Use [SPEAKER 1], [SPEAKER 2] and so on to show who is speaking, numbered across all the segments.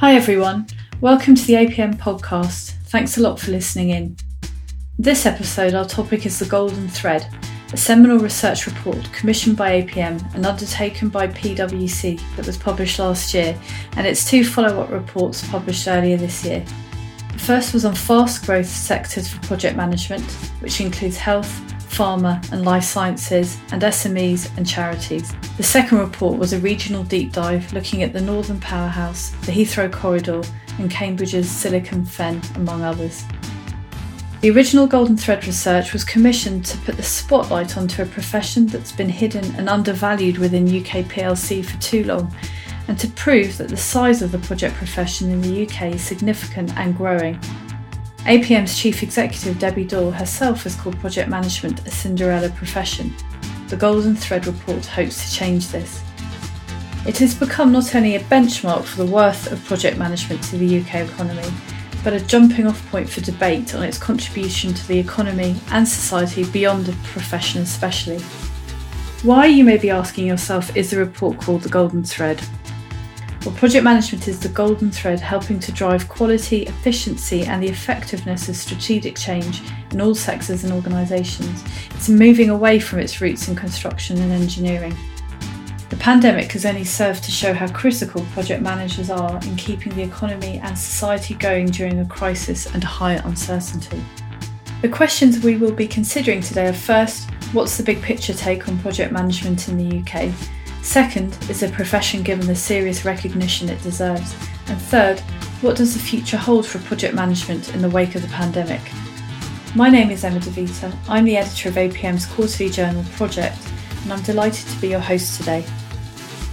[SPEAKER 1] Hi, everyone. Welcome to the APM podcast. Thanks a lot for listening in. This episode, our topic is the Golden Thread, a seminal research report commissioned by APM and undertaken by PwC that was published last year, and its two follow up reports published earlier this year. The first was on fast growth sectors for project management, which includes health, pharma and life sciences, and SMEs and charities. The second report was a regional deep dive looking at the Northern Powerhouse, the Heathrow Corridor, and Cambridge's Silicon Fen, among others. The original Golden Thread research was commissioned to put the spotlight onto a profession that's been hidden and undervalued within UK PLC for too long, and to prove that the size of the project profession in the UK is significant and growing. APM's chief executive Debbie Dore herself has called project management a Cinderella profession. The Golden Thread report hopes to change this. It has become not only a benchmark for the worth of project management to the UK economy, but a jumping off point for debate on its contribution to the economy and society beyond the profession, especially. Why, you may be asking yourself, is the report called The Golden Thread? Well, project management is the golden thread helping to drive quality, efficiency, and the effectiveness of strategic change in all sectors and organisations. It's moving away from its roots in construction and engineering. The pandemic has only served to show how critical project managers are in keeping the economy and society going during a crisis and high uncertainty. The questions we will be considering today are first, what's the big picture take on project management in the UK? Second, is the profession given the serious recognition it deserves? And third, what does the future hold for project management in the wake of the pandemic? My name is Emma DeVita. I'm the editor of APM's quarterly journal Project, and I'm delighted to be your host today.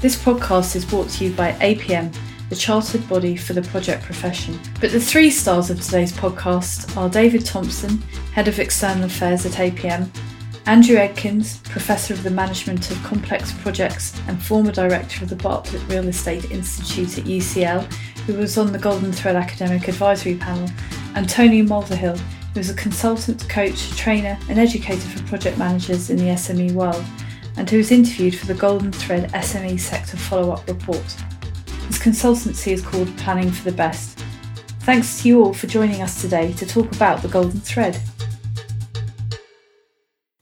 [SPEAKER 1] This podcast is brought to you by APM, the chartered body for the project profession. But the three stars of today's podcast are David Thompson, Head of External Affairs at APM, Andrew Edkins, Professor of the Management of Complex Projects and former Director of the Bartlett Real Estate Institute at UCL, who was on the Golden Thread Academic Advisory Panel, and Tony Mulvihill, who is a consultant, coach, trainer, and educator for project managers in the SME world and who was interviewed for the Golden Thread SME Sector Follow Up Report. His consultancy is called Planning for the Best. Thanks to you all for joining us today to talk about the Golden Thread.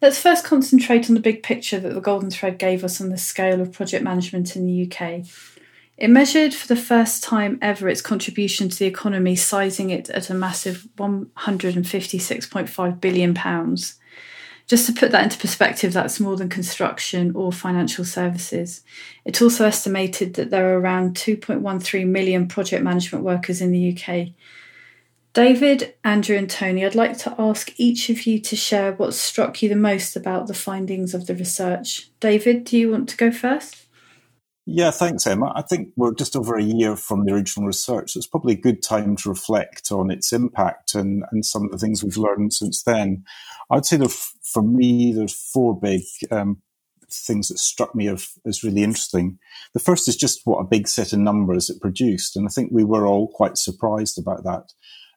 [SPEAKER 1] Let's first concentrate on the big picture that the Golden Thread gave us on the scale of project management in the UK. It measured for the first time ever its contribution to the economy, sizing it at a massive £156.5 billion. Just to put that into perspective, that's more than construction or financial services. It also estimated that there are around 2.13 million project management workers in the UK. David, Andrew, and Tony, I'd like to ask each of you to share what struck you the most about the findings of the research. David, do you want to go first?
[SPEAKER 2] Yeah, thanks, Emma. I think we're just over a year from the original research. So it's probably a good time to reflect on its impact and, and some of the things we've learned since then. I'd say that for me, there's four big um, things that struck me as, as really interesting. The first is just what a big set of numbers it produced. And I think we were all quite surprised about that.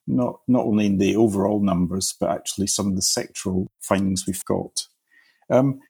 [SPEAKER 2] Not, not only in the overall numbers, but actually some of the sectoral findings we've got. Um,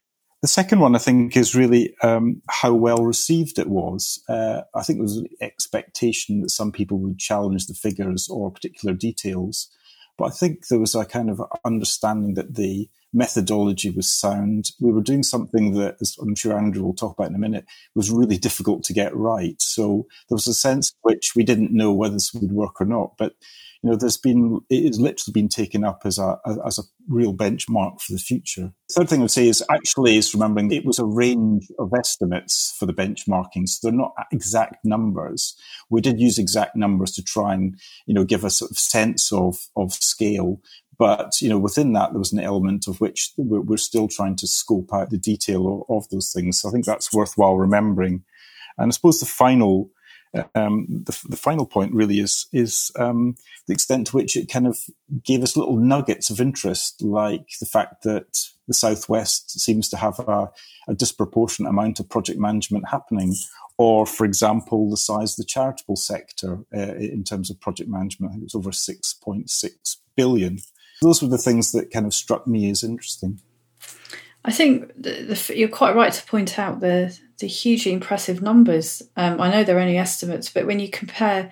[SPEAKER 2] the second one, I think, is really um, how well received it was. Uh, I think there was an expectation that some people would challenge the figures or particular details, but I think there was a kind of understanding that the methodology was sound. We were doing something that, as I'm sure Andrew will talk about in a minute, was really difficult to get right. So there was a sense which we didn't know whether this would work or not, but you know, there's been it has literally been taken up as a as a real benchmark for the future. Third thing I would say is actually is remembering it was a range of estimates for the benchmarking, so they're not exact numbers. We did use exact numbers to try and you know give a sort of sense of of scale, but you know within that there was an element of which we're, still trying to scope out the detail of, of, those things. So I think that's worthwhile remembering. And I suppose the final um, the, the, final point really is is um, the extent to which it kind of gave us little nuggets of interest, like the fact that the southwest seems to have a, a disproportionate amount of project management happening, or, for example, the size of the charitable sector uh, in terms of project management. I think it was over six point six billion. Those were the things that kind of struck me as interesting.
[SPEAKER 1] I think the, the, you're quite right to point out the the hugely impressive numbers. Um, I know they're only estimates, but when you compare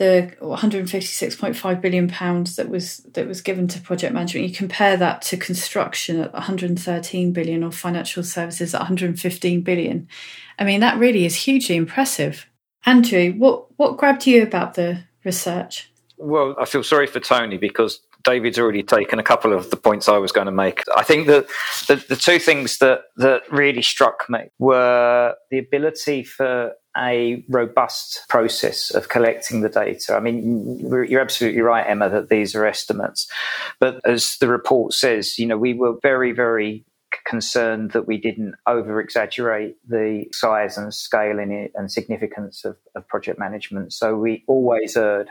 [SPEAKER 1] the 156.5 billion pounds that was that was given to project management you compare that to construction at 113 billion or financial services at 115 billion i mean that really is hugely impressive andrew what what grabbed you about the research
[SPEAKER 3] well i feel sorry for tony because David's already taken a couple of the points I was going to make. I think that the, the two things that, that really struck me were the ability for a robust process of collecting the data. I mean, you're absolutely right, Emma, that these are estimates. But as the report says, you know, we were very, very concerned that we didn't over exaggerate the size and scale and significance of, of project management. So we always erred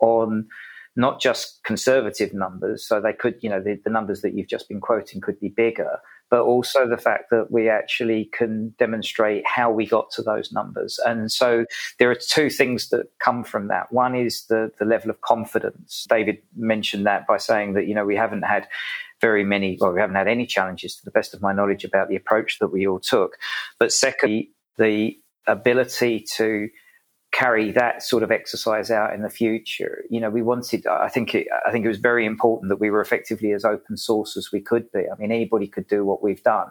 [SPEAKER 3] on not just conservative numbers, so they could, you know, the, the, numbers that you've just been quoting could be bigger, but also the fact that we actually can demonstrate how we got to those numbers. And so there are two things that come from that. One is the, the level of confidence. David mentioned that by saying that, you know, we haven't had very many, well, we haven't had any challenges to the best of my knowledge about the approach that we all took. But secondly, the ability to carry that sort of exercise out in the future. You know, we wanted. I think. It, I think it was very important that we were effectively as open source as we could be. I mean, anybody could do what we've done,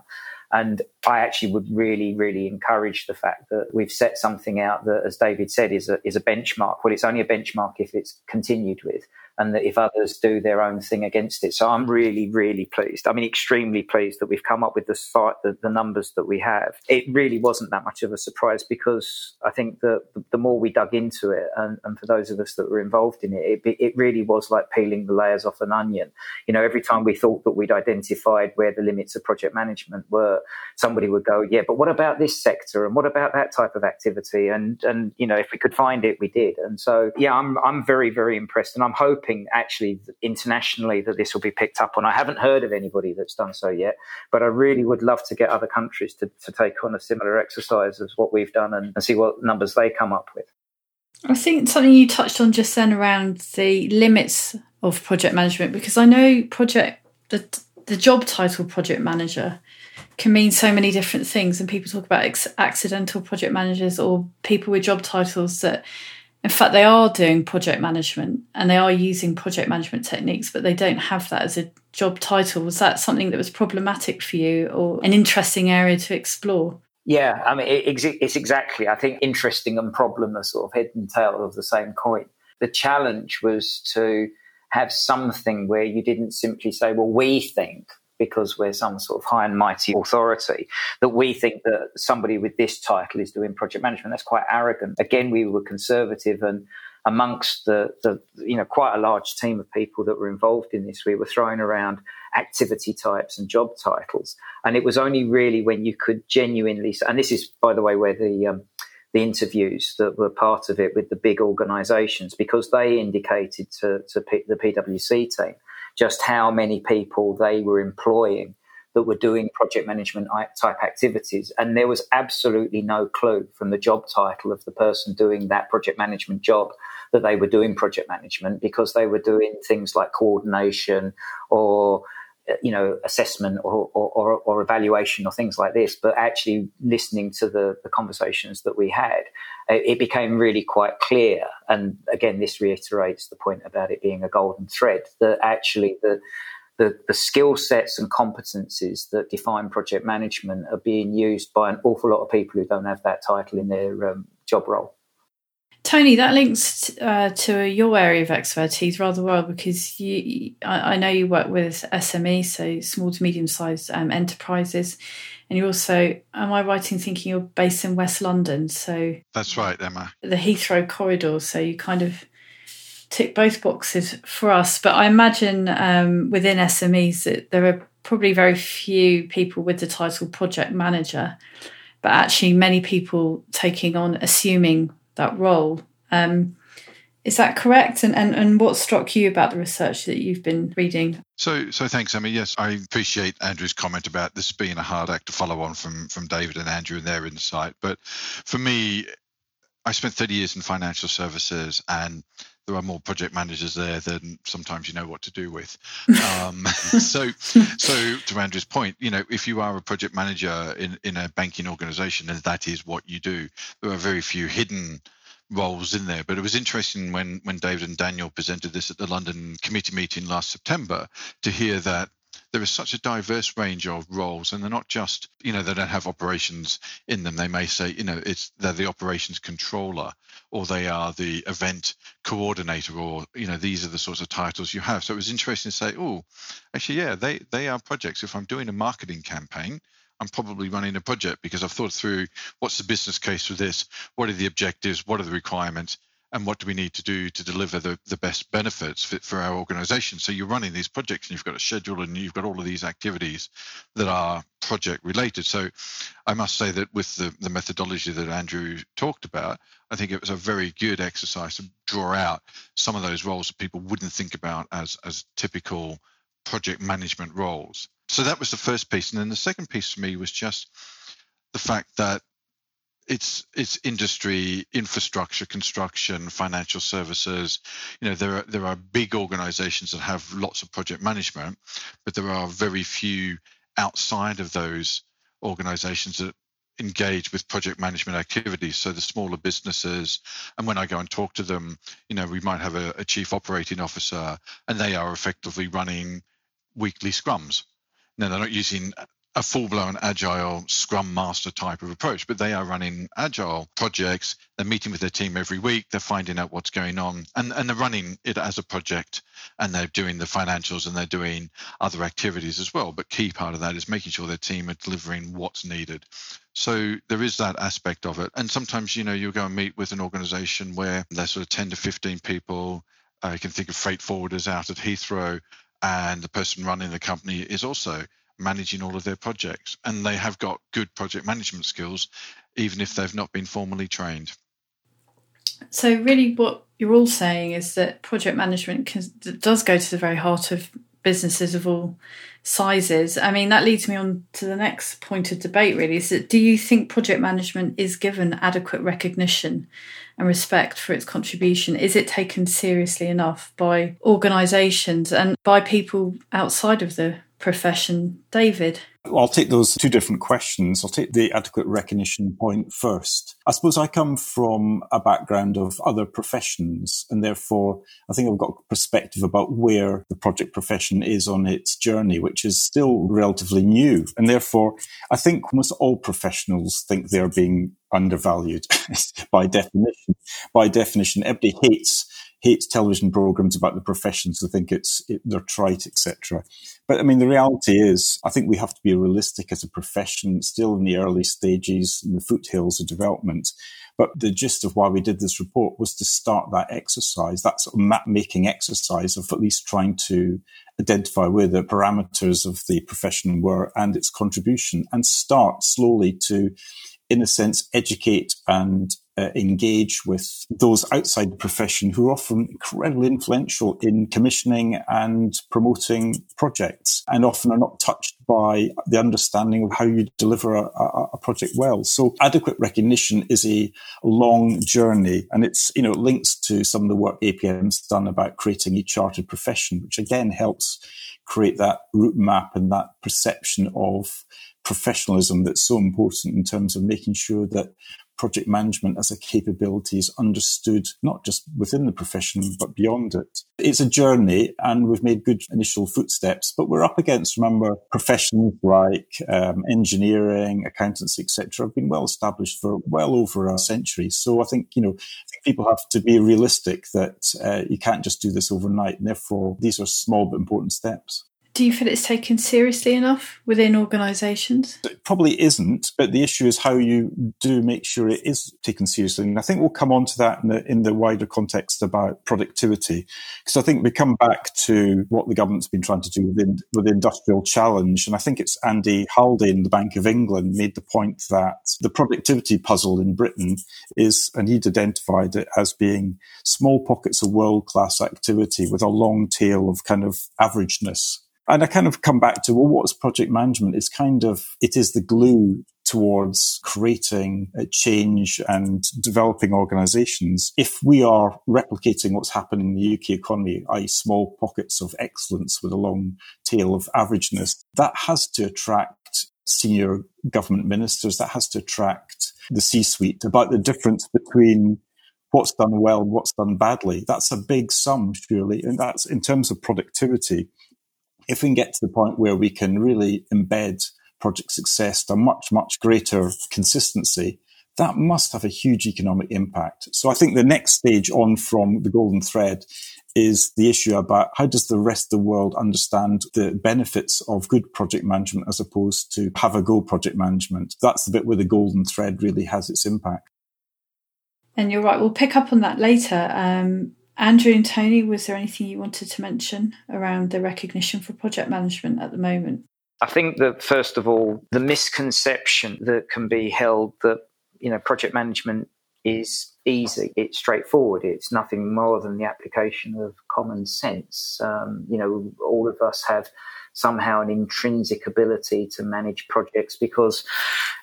[SPEAKER 3] and I actually would really, really encourage the fact that we've set something out that, as David said, is a is a benchmark. Well, it's only a benchmark if it's continued with and that if others do their own thing against it. So I'm really, really pleased. I mean, extremely pleased that we've come up with the, the, the numbers that we have. It really wasn't that much of a surprise because I think that the more we dug into it, and, and for those of us that were involved in it, it, it really was like peeling the layers off an onion. You know, every time we thought that we'd identified where the limits of project management were, somebody would go, yeah, but what about this sector and what about that type of activity? And and you know, if we could find it, we did. And so, yeah, I'm I'm very very impressed, and I'm hoping hoping actually internationally that this will be picked up on. I haven't heard of anybody that's done so yet, but I really would love to get other countries to, to take on a similar exercise as what we've done and, and see what numbers they come up with.
[SPEAKER 1] I think something you touched on just then around the limits of project management, because I know project the the job title project manager can mean so many different things, and people talk about ex- accidental project managers or people with job titles that in fact, they are doing project management and they are using project management techniques, but they don't have that as a job title. Was that something that was problematic for you or an interesting area to explore?
[SPEAKER 3] Yeah, I mean, it's exactly, I think, interesting and problem are sort of head and tail of the same coin. The challenge was to have something where you didn't simply say, well, we think because we're some sort of high and mighty authority that we think that somebody with this title is doing project management. That's quite arrogant. Again, we were conservative and amongst the, the you know quite a large team of people that were involved in this we were throwing around activity types and job titles and it was only really when you could genuinely and this is by the way where the um, the interviews that were part of it with the big organizations because they indicated to, to P, the PwC team just how many people they were employing that were doing project management type activities. And there was absolutely no clue from the job title of the person doing that project management job that they were doing project management because they were doing things like coordination or you know assessment or, or, or, evaluation or things like this but actually listening to the, the conversations that we had it became really quite clear. And again this reiterates the point about it being a golden thread that actually the the, the skill sets and competencies that define project management are being used by an awful lot of people who don't have that title in their um, job role
[SPEAKER 1] Tony, that links uh, to your area of expertise rather well because you, I, I, know you work with SME, so small to medium sized um, enterprises, and you also, am I right in thinking you're based in West London? So
[SPEAKER 4] that's right, Emma.
[SPEAKER 1] The Heathrow corridor, so you kind of tick both boxes for us. But I imagine um, within SMEs that there are probably very few people with the title project manager, but actually many people taking on assuming that role. Um, is that correct? And, and and what struck you about the research that you've been reading?
[SPEAKER 4] So so thanks, Emma. Yes, I appreciate Andrew's comment about this being a hard act to follow on from from David and Andrew and their insight. But for me, I spent 30 years in financial services and there are more project managers there than sometimes you know what to do with. Um, so, so to Andrew's point, you know, if you are a project manager in in a banking organization, and that is what you do, there are very few hidden roles in there. But it was interesting when when David and Daniel presented this at the London committee meeting last September to hear that there is such a diverse range of roles and they're not just you know they don't have operations in them. They may say you know it's they're the operations controller or they are the event coordinator or you know these are the sorts of titles you have. So it was interesting to say oh actually yeah they they are projects. If i'm doing a marketing campaign I'm probably running a project because I've thought through what's the business case for this, what are the objectives, what are the requirements, and what do we need to do to deliver the, the best benefits for, for our organization? So you're running these projects and you've got a schedule and you've got all of these activities that are project related. So i must say that with the, the methodology that andrew talked about i think it was a very good exercise to draw out some of those roles that people wouldn't think about as as typical project management roles. So that was the first piece. And then the second piece for me was just the fact that it's it's industry, infrastructure, construction, financial services. You know, there are there are big organizations that have lots of project management, but there are very few outside of those organizations that engage with project management activities. So the smaller businesses, and when I go and talk to them, you know, we might have a, a chief operating officer, and they are effectively running weekly scrums. Now they're not using a full-blown agile scrum master type of approach but they are running agile projects. They're meeting with their team every week. They're finding out what's going on and, and they're running it as a project and they're doing the financials and they're doing other activities as well. But key part of that is making sure their team are delivering what's needed. So there is that aspect of it. And sometimes you know you'll go and meet with an organization where there's sort of 10 to 15 people. Uh, you can think of freight forwarders out at heathrow and the person running the company is also managing all of their projects. And they have got good project management skills, even if they've not been formally trained.
[SPEAKER 1] So, really, what you're all saying is that project management can, does go to the very heart of businesses of all sizes. I mean, that leads me on to the next point of debate, really, is that do you think project management is given adequate recognition and respect for its contribution? Is it taken seriously enough by organisations and by people outside of the profession. David?
[SPEAKER 2] I'll take those two different questions. I'll take the adequate recognition point first. I suppose I come from a background of other professions, and therefore I think I've got perspective about where the project profession is on its journey, which is still relatively new. And therefore, I think almost all professionals think they're being undervalued by definition. By definition, everybody hates hates television programs about the professions. They think it's it, they're trite, etc. But I mean, the reality is, I think we have to be realistic as a profession, still in the early stages, in the foothills of development. But the gist of why we did this report was to start that exercise, that sort of map making exercise of at least trying to identify where the parameters of the profession were and its contribution and start slowly to in a sense, educate and uh, engage with those outside the profession who are often incredibly influential in commissioning and promoting projects and often are not touched by the understanding of how you deliver a, a, a project well. So adequate recognition is a long journey and it's, you know, links to some of the work APM's done about creating a chartered profession, which again helps create that route map and that perception of professionalism that's so important in terms of making sure that project management as a capability is understood not just within the profession but beyond it. It's a journey and we've made good initial footsteps, but we're up against, remember, professions like um, engineering, accountancy, etc. have been well established for well over a century. So I think, you know, I think people have to be realistic that uh, you can't just do this overnight. And therefore, these are small but important steps.
[SPEAKER 1] Do you feel it's taken seriously enough within organisations?
[SPEAKER 2] It probably isn't, but the issue is how you do make sure it is taken seriously. And I think we'll come on to that in the, in the wider context about productivity. Because I think we come back to what the government's been trying to do within, with the industrial challenge. And I think it's Andy Haldane, the Bank of England, made the point that the productivity puzzle in Britain is, and he'd identified it as being small pockets of world class activity with a long tail of kind of averageness. And I kind of come back to, well, what's project management? It's kind of, it is the glue towards creating a change and developing organizations. If we are replicating what's happening in the UK economy, i.e. small pockets of excellence with a long tail of averageness, that has to attract senior government ministers, that has to attract the C-suite about the difference between what's done well and what's done badly. That's a big sum, surely. And that's in terms of productivity. If we can get to the point where we can really embed project success to much, much greater consistency, that must have a huge economic impact. So I think the next stage on from the golden thread is the issue about how does the rest of the world understand the benefits of good project management as opposed to have a go project management. That's the bit where the golden thread really has its impact.
[SPEAKER 1] And you're right, we'll pick up on that later. Um, Andrew and Tony, was there anything you wanted to mention around the recognition for project management at the moment?
[SPEAKER 3] I think that first of all, the misconception that can be held that you know project management is easy. It's straightforward. It's nothing more than the application of common sense. Um, you know, all of us have somehow an intrinsic ability to manage projects because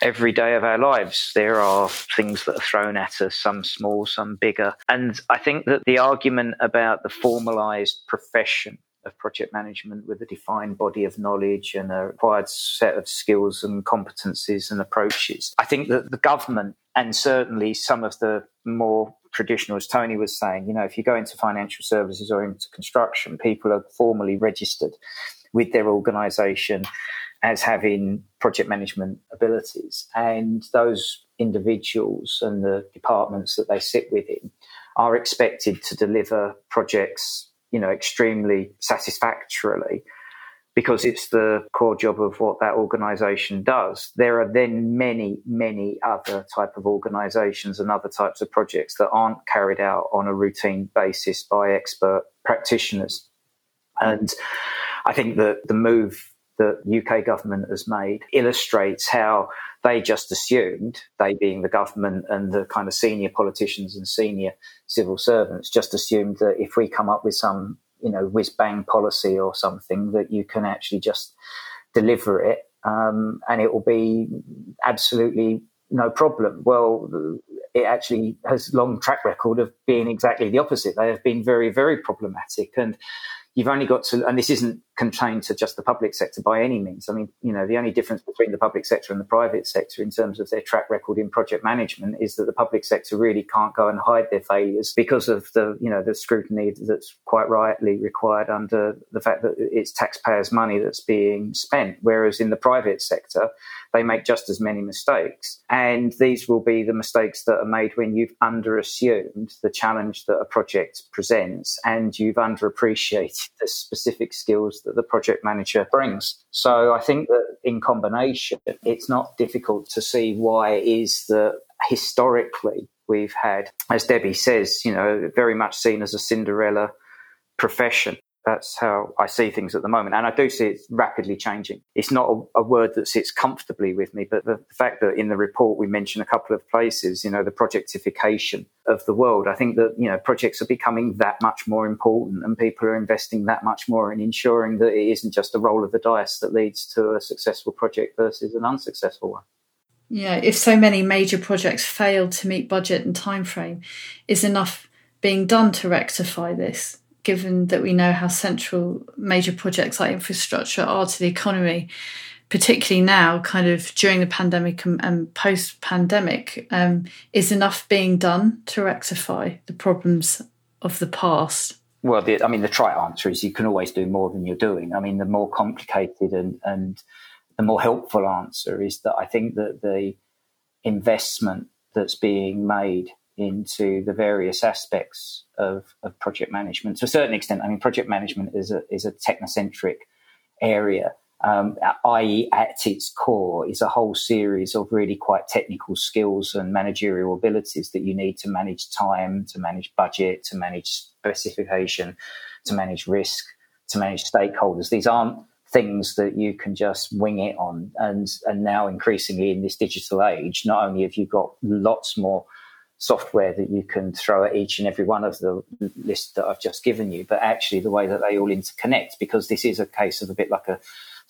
[SPEAKER 3] every day of our lives there are things that are thrown at us, some small, some bigger. And I think that the argument about the formalized profession of project management with a defined body of knowledge and a required set of skills and competencies and approaches. I think that the government and certainly some of the more traditional, as Tony was saying, you know, if you go into financial services or into construction, people are formally registered with their organization as having project management abilities. And those individuals and the departments that they sit within are expected to deliver projects, you know, extremely satisfactorily because it's the core job of what that organization does. There are then many, many other type of organizations and other types of projects that aren't carried out on a routine basis by expert practitioners. And I think that the move that UK government has made illustrates how they just assumed, they being the government and the kind of senior politicians and senior civil servants, just assumed that if we come up with some you know whiz bang policy or something that you can actually just deliver it um, and it will be absolutely no problem. Well, it actually has long track record of being exactly the opposite. They have been very, very problematic, and you've only got to, and this isn't contained to just the public sector by any means. I mean, you know, the only difference between the public sector and the private sector in terms of their track record in project management is that the public sector really can't go and hide their failures because of the, you know, the scrutiny that's quite rightly required under the fact that it's taxpayers' money that's being spent. Whereas in the private sector, they make just as many mistakes. And these will be the mistakes that are made when you've underassumed the challenge that a project presents and you've underappreciated the specific skills that the project manager brings. So I think that in combination, it's not difficult to see why it is that historically we've had, as Debbie says, you know, very much seen as a Cinderella profession that's how I see things at the moment. And I do see it rapidly changing. It's not a, a, word that sits comfortably with me, but the fact that in the report we mention a couple of places, you know, the projectification of the world, I think that, you know, projects are becoming that much more important and people are investing that much more in ensuring that it isn't just a roll of the dice that leads to a successful project versus an unsuccessful one.
[SPEAKER 1] Yeah, if so many major projects fail to meet budget and time frame, is enough being done to rectify this? Given that we know how central major projects like infrastructure are to the economy, particularly now, kind of during the pandemic and, and post pandemic, um, is enough being done to rectify the problems of the past?
[SPEAKER 3] Well, the, I mean, the trite answer is you can always do more than you're doing. I mean, the more complicated and, and the more helpful answer is that I think that the investment that's being made into the various aspects of, of project management. To a certain extent, I mean, project management is a, is a technocentric area, um, i.e., at its core is a whole series of really quite technical skills and managerial abilities that you need to manage time, to manage budget, to manage specification, to manage risk, to manage stakeholders. These aren't things that you can just wing it on. And, and now increasingly in this digital age, not only have you got lots more software that you can throw at each and every one of the lists that I've just given you, but actually the way that they all interconnect, because this is a case of a bit like a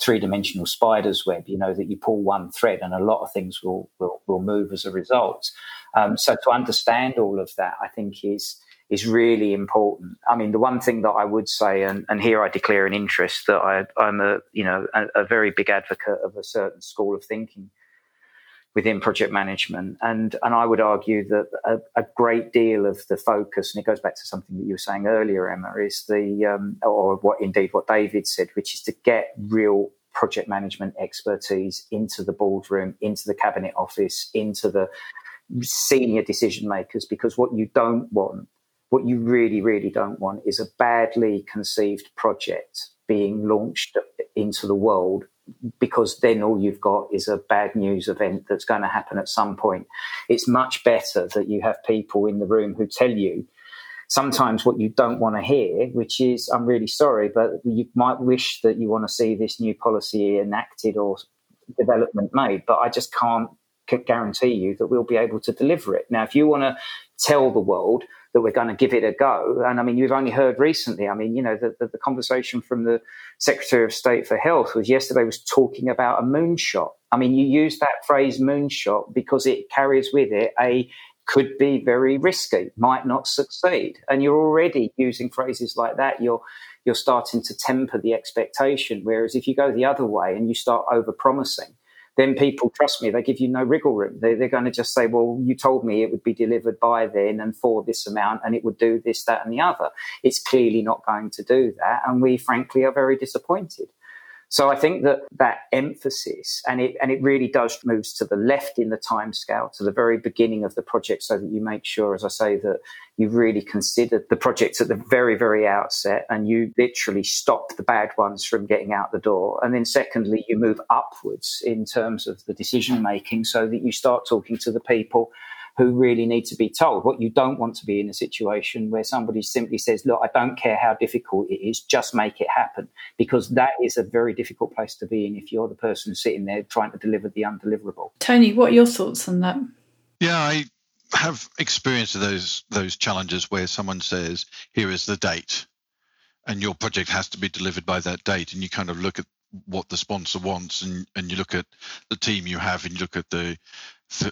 [SPEAKER 3] three dimensional spider's web, you know, that you pull one thread and a lot of things will, will, will move as a result. Um, so to understand all of that, I think is, is really important. I mean, the one thing that I would say, and, and here I declare an interest that I, am a, you know, a, a very big advocate of a certain school of thinking within project management. And, and I would argue that a, a, great deal of the focus, and it goes back to something that you were saying earlier, Emma, is the, um, or what indeed what David said, which is to get real project management expertise into the boardroom, into the cabinet office, into the senior decision makers, because what you don't want, what you really, really don't want is a badly conceived project being launched into the world because then all you've got is a bad news event that's going to happen at some point. It's much better that you have people in the room who tell you sometimes what you don't want to hear, which is, I'm really sorry, but you might wish that you want to see this new policy enacted or development made, but I just can't guarantee you that we'll be able to deliver it. Now, if you want to tell the world that we're going to give it a go. And I mean, you've only heard recently, I mean, you know, the, the, the conversation from the Secretary of State for Health was yesterday was talking about a moonshot. I mean, you use that phrase moonshot because it carries with it a could be very risky, might not succeed. And you're already using phrases like that. You're you're starting to temper the expectation. Whereas if you go the other way and you start over promising, then people trust me. They give you no wriggle room. They, are going to just say, well, you told me it would be delivered by then and for this amount and it would do this, that, and the other. It's clearly not going to do that. And we, frankly, are very disappointed. So I think that that emphasis, and it and it really does moves to the left in the time scale to the very beginning of the project, so that you make sure, as I say, that you've really considered the projects at the very very outset, and you literally stop the bad ones from getting out the door. And then secondly, you move upwards in terms of the decision making, so that you start talking to the people who really need to be told. What you don't want to be in a situation where somebody simply says, look, I don't care how difficult it is, just make it happen. Because that is a very difficult place to be in if you're the person sitting there trying to deliver the undeliverable.
[SPEAKER 1] Tony, what are your thoughts on that?
[SPEAKER 4] Yeah, I have experience of those those challenges where someone says, here is the date and your project has to be delivered by that date and you kind of look at what the sponsor wants and, and you look at the team you have and you look at the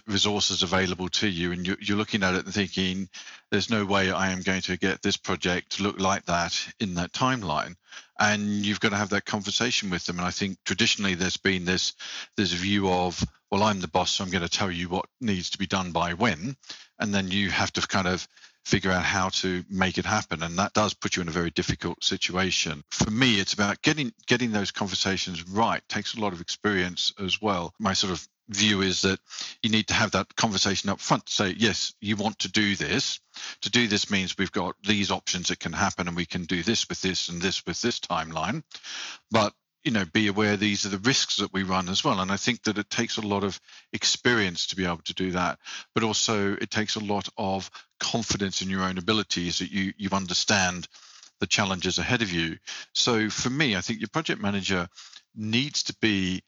[SPEAKER 4] resources available to you and you're, you're looking at it and thinking there's no way i am going to get this project to look like that in that timeline. And you've got to have that conversation with them and i think traditionally there's been this this view of well i'm the boss so i'm going to tell you what needs to be done by when and then you have to kind of figure out how to make it happen and that does put you in a very difficult situation. For me it's about getting getting those conversations right. It takes a lot of experience as well. My sort of view is that you need to have that conversation up front say yes you want to do this. To do this means we've got these options that can happen and we can do this with this and this with this timeline. But you know be aware these are the risks that we run as well. And i think that it takes a lot of experience to be able to do that. But also it takes a lot of confidence in your own abilities that you you understand the challenges ahead of you. So for me i think your project manager needs to be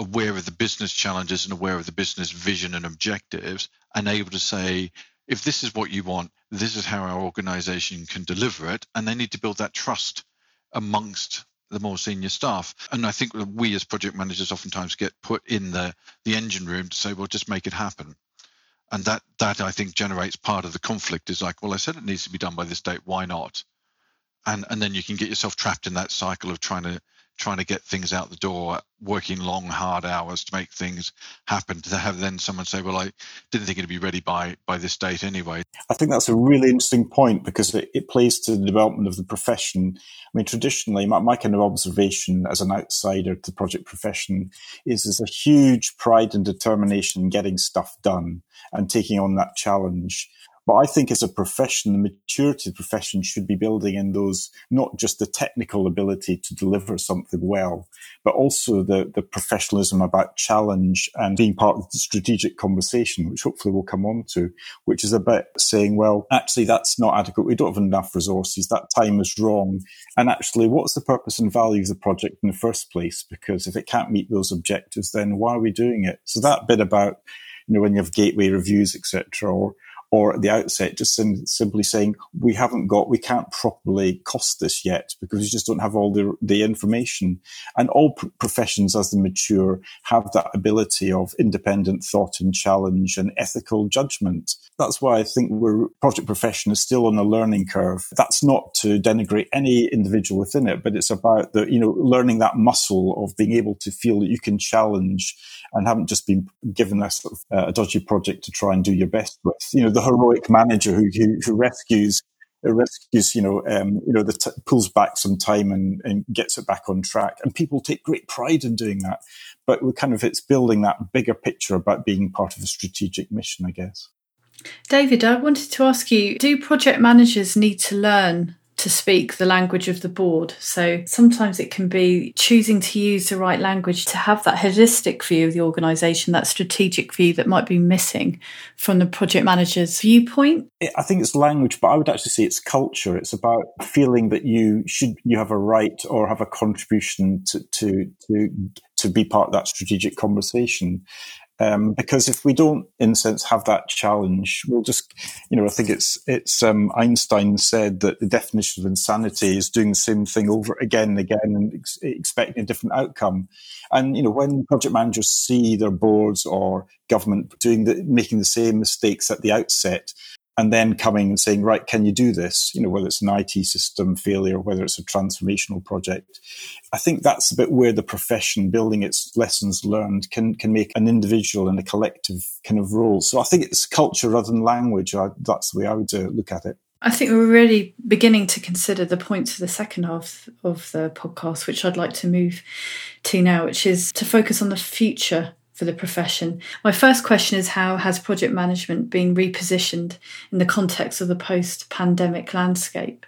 [SPEAKER 4] aware of the business challenges and aware of the business vision and objectives and able to say if this is what you want this is how our organization can deliver it and they need to build that trust amongst the more senior staff. And I think we as project managers oftentimes get put in the, the engine room to say, well, just make it happen. And that that I think generates part of the conflict is like, well, I said it needs to be done by this date, why not? And and then you can get yourself trapped in that cycle of trying to trying to get things out the door, working long, hard hours to make things happen. To have then someone say, "Well, I didn't think it'd be ready by by this date anyway."
[SPEAKER 2] I think that's a really interesting point because it, it plays to the development of the profession. I mean, traditionally, my, my kind of observation as an outsider to the project profession is there's a huge pride and determination in getting stuff done and taking on that challenge. But I think as a profession, the maturity of the profession should be building in those, not just the technical ability to deliver something well, but also the, the professionalism about challenge and being part of the strategic conversation, which hopefully we'll come on to, which is about saying, well, actually, that's not adequate. We don't have enough resources. That time is wrong. And actually, what's the purpose and value of the project in the first place? Because if it can't meet those objectives, then why are we doing it? So that bit about, you know, when you have gateway reviews, etc., or or at the outset, just sim- simply saying, we haven't got, we can't properly cost this yet because we just don't have all the, the information. And all pr- professions as they mature have that ability of independent thought and challenge and ethical judgment. That's why I think we're, project profession is still on a learning curve. That's not to denigrate any individual within it, but it's about the, you know, learning that muscle of being able to feel that you can challenge and haven't just been given a, sort of, uh, a dodgy project to try and do your best with. You know, the heroic manager who, who, who rescues rescues, you know, um, you know, the t- pulls back some time and, and gets it back on track. And people take great pride in doing that. But we kind of, it's building that bigger picture about being part of a strategic mission, I guess.
[SPEAKER 1] David, I wanted to ask you do project managers need to learn to speak the language of the board. So sometimes it can be choosing to use the right language to have that holistic view of the organisation, that strategic view that might be missing from the project manager's viewpoint.
[SPEAKER 2] I think it's language, but I would actually say it's culture. It's about feeling that you should you have a right or have a contribution to to to, to be part of that strategic conversation. Um, because if we don't, in a sense, have that challenge, we'll just, you know, I think it's it's um, Einstein said that the definition of insanity is doing the same thing over again and again and ex- expecting a different outcome. And you know, when project managers see their boards or government doing the making the same mistakes at the outset, and then coming and saying, right, can you do this? You know, whether it's an IT system failure, whether it's a transformational project. I think that's a bit where the profession building its lessons learned can, can make an individual and a collective kind of role. So I think it's culture rather than language. I, that's the way I would uh, look at it.
[SPEAKER 1] I think we're really beginning to consider the points of the second half of the podcast, which I'd like to move to now, which is to focus on the future for the profession. My first question is how has project management been repositioned in the context of the post pandemic landscape?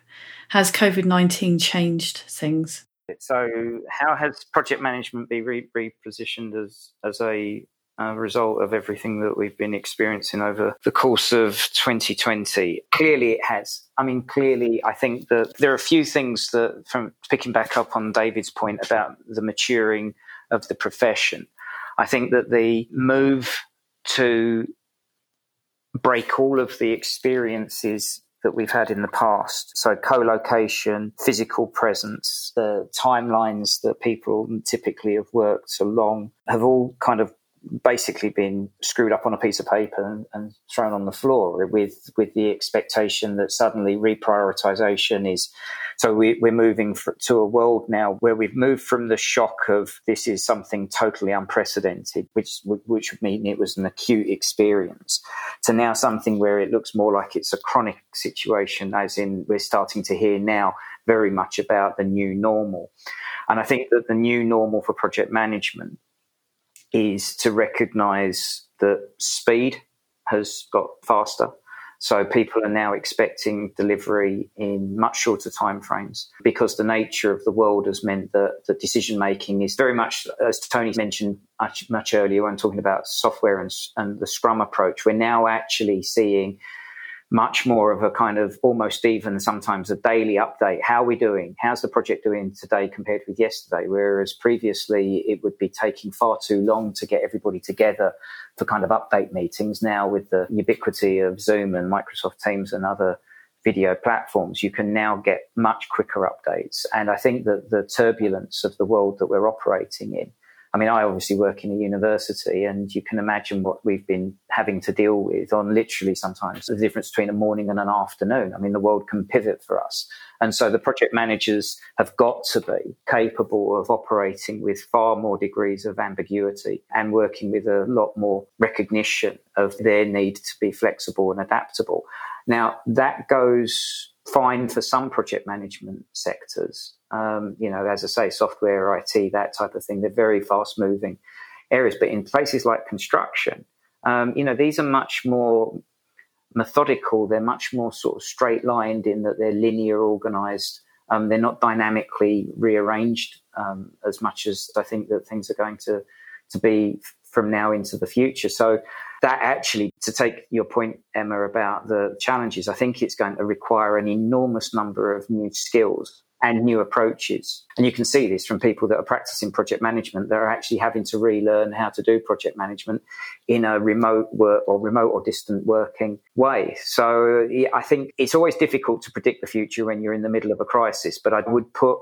[SPEAKER 1] Has COVID 19 changed things?
[SPEAKER 3] So, how has project management been re- repositioned as, as a result of everything that we've been experiencing over the course of 2020? Clearly, it has. I mean, clearly, I think that there are a few things that, from picking back up on David's point about the maturing of the profession, I think that the move to break all of the experiences that we've had in the past. So co-location, physical presence, the timelines that people typically have worked along have all kind of basically been screwed up on a piece of paper and, and, thrown on the floor with with the expectation that suddenly reprioritization is so we, are moving for, to a world now where we've moved from the shock of this is something totally unprecedented which which would mean it was an acute experience to now something where it looks more like it's a chronic situation as in we're starting to hear now very much about the new normal. And I think that the new normal for project management is to recognize that speed has got faster. So people are now expecting delivery in much shorter timeframes because the nature of the world has meant that the decision making is very much, as Tony mentioned much, much earlier when talking about software and, and the Scrum approach. We're now actually seeing much more of a kind of almost even sometimes a daily update. How are we doing? How's the project doing today compared with yesterday? Whereas previously it would be taking far too long to get everybody together for kind of update meetings. Now with the ubiquity of Zoom and Microsoft Teams and other video platforms, you can now get much quicker updates. And I think that the turbulence of the world that we're operating in I mean, I obviously work in a university, and you can imagine what we've been having to deal with on literally sometimes the difference between a morning and an afternoon. I mean, the world can pivot for us. And so the project managers have got to be capable of operating with far more degrees of ambiguity and working with a lot more recognition of their need to be flexible and adaptable. Now, that goes fine for some project management sectors. Um, you know, as I say, software, IT, that type of thing. They're very fast moving areas. But in places like construction, um, you know, these are much more methodical. They're much more sort of straight lined in that they're linear organized. Um, they're not dynamically rearranged um, as much as I think that things are going to, to be from now into the future. So that actually, to take your point, Emma, about the challenges, I think it's going to require an enormous number of new skills and new approaches. And you can see this from people that are practicing project management that are actually having to relearn how to do project management in a remote work or remote or distant working way. So I think it's always difficult to predict the future when you're in the middle of a crisis, but I would put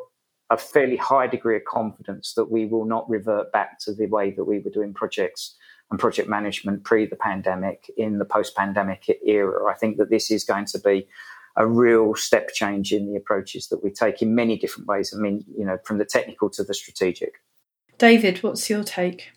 [SPEAKER 3] a fairly high degree of confidence that we will not revert back to the way that we were doing projects and project management pre the pandemic in the post pandemic era. I think that this is going to be a real step change in the approaches that we take in many different ways. I mean, you know, from the technical to the strategic.
[SPEAKER 1] David, what's your take?